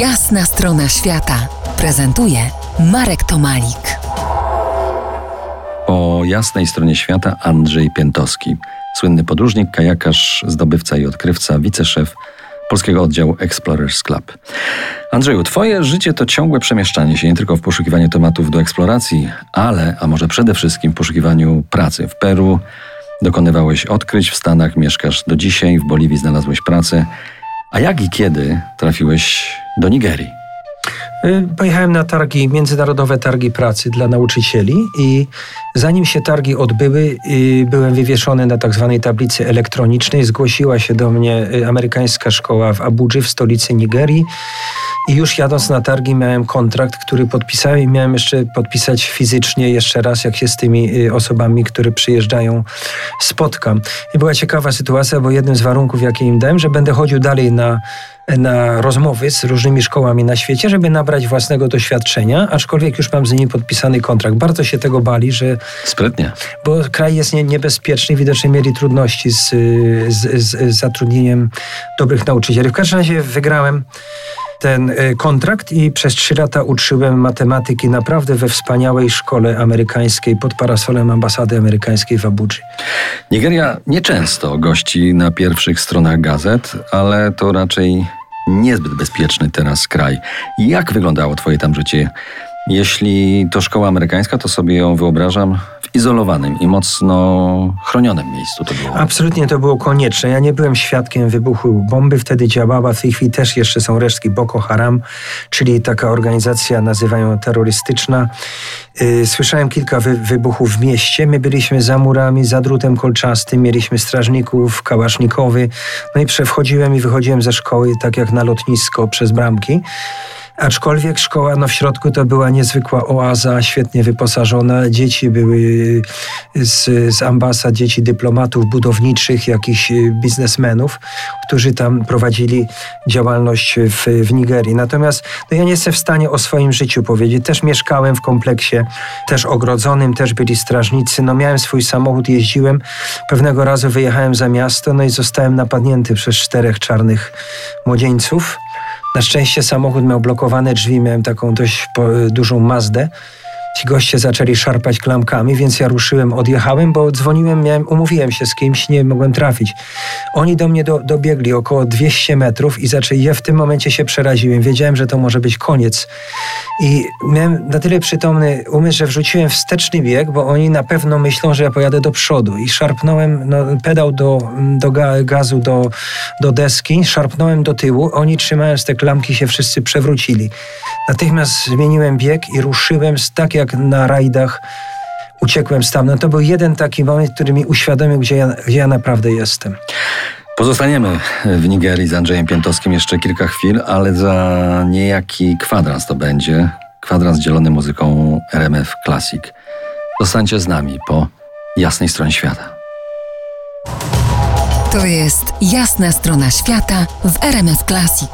Jasna strona świata prezentuje Marek Tomalik. Po jasnej stronie świata Andrzej Piętowski, słynny podróżnik, kajakarz, zdobywca i odkrywca, wiceszef polskiego oddziału Explorers Club. Andrzeju, twoje życie to ciągłe przemieszczanie się nie tylko w poszukiwaniu tematów do eksploracji, ale, a może przede wszystkim w poszukiwaniu pracy w Peru. Dokonywałeś odkryć w Stanach, mieszkasz do dzisiaj, w Boliwii znalazłeś pracę. A jak i kiedy trafiłeś do Nigerii? Y, pojechałem na targi, międzynarodowe targi pracy dla nauczycieli i zanim się targi odbyły, y, byłem wywieszony na tak zwanej tablicy elektronicznej. Zgłosiła się do mnie y, amerykańska szkoła w Abudży, w stolicy Nigerii. I już jadąc na targi miałem kontrakt, który podpisałem i miałem jeszcze podpisać fizycznie jeszcze raz, jak się z tymi osobami, które przyjeżdżają, spotkam. I była ciekawa sytuacja, bo jednym z warunków, jakie im dałem, że będę chodził dalej na na rozmowy z różnymi szkołami na świecie, żeby nabrać własnego doświadczenia, aczkolwiek już mam z nimi podpisany kontrakt. Bardzo się tego bali, że... Sprytnie. Bo kraj jest nie, niebezpieczny, widocznie mieli trudności z, z, z zatrudnieniem dobrych nauczycieli. W każdym razie wygrałem ten e, kontrakt i przez trzy lata uczyłem matematyki naprawdę we wspaniałej szkole amerykańskiej pod parasolem ambasady amerykańskiej w Abudży. Nigeria nieczęsto gości na pierwszych stronach gazet, ale to raczej niezbyt bezpieczny teraz kraj. Jak wyglądało Twoje tam życie? Jeśli to szkoła amerykańska, to sobie ją wyobrażam w izolowanym i mocno chronionym miejscu to było. Absolutnie to było konieczne. Ja nie byłem świadkiem wybuchu bomby, wtedy działała, w tej chwili też jeszcze są resztki Boko Haram, czyli taka organizacja nazywają terrorystyczna. Y, słyszałem kilka wy wybuchów w mieście. My byliśmy za murami, za drutem kolczastym, mieliśmy strażników, kałasznikowy. No i wchodziłem i wychodziłem ze szkoły, tak jak na lotnisko, przez bramki. Aczkolwiek szkoła no w środku to była niezwykła oaza, świetnie wyposażona. Dzieci były z, z ambasad, dzieci dyplomatów budowniczych, jakichś biznesmenów, którzy tam prowadzili działalność w, w Nigerii. Natomiast no ja nie jestem w stanie o swoim życiu powiedzieć. Też mieszkałem w kompleksie, też ogrodzonym, też byli strażnicy. No miałem swój samochód, jeździłem. Pewnego razu wyjechałem za miasto, no i zostałem napadnięty przez czterech czarnych młodzieńców. Na szczęście samochód miał blokowane drzwi, miałem taką dość dużą Mazdę. Ci goście zaczęli szarpać klamkami, więc ja ruszyłem, odjechałem, bo dzwoniłem, miałem, umówiłem się z kimś, nie mogłem trafić. Oni do mnie do, dobiegli około 200 metrów i zaczęli, ja w tym momencie się przeraziłem. Wiedziałem, że to może być koniec. I miałem na tyle przytomny umysł, że wrzuciłem wsteczny bieg, bo oni na pewno myślą, że ja pojadę do przodu. I szarpnąłem no, pedał do, do gazu, do, do deski, szarpnąłem do tyłu. Oni trzymając te klamki się wszyscy przewrócili. Natychmiast zmieniłem bieg i ruszyłem tak jak na rajdach. Uciekłem stamtąd. To był jeden taki moment, który mi uświadomił, gdzie ja, gdzie ja naprawdę jestem. Pozostaniemy w Nigerii z Andrzejem Piętowskim jeszcze kilka chwil, ale za niejaki kwadrans to będzie. Kwadrans dzielony muzyką RMF Classic. Zostańcie z nami po jasnej stronie świata. To jest jasna strona świata w RMF Classic.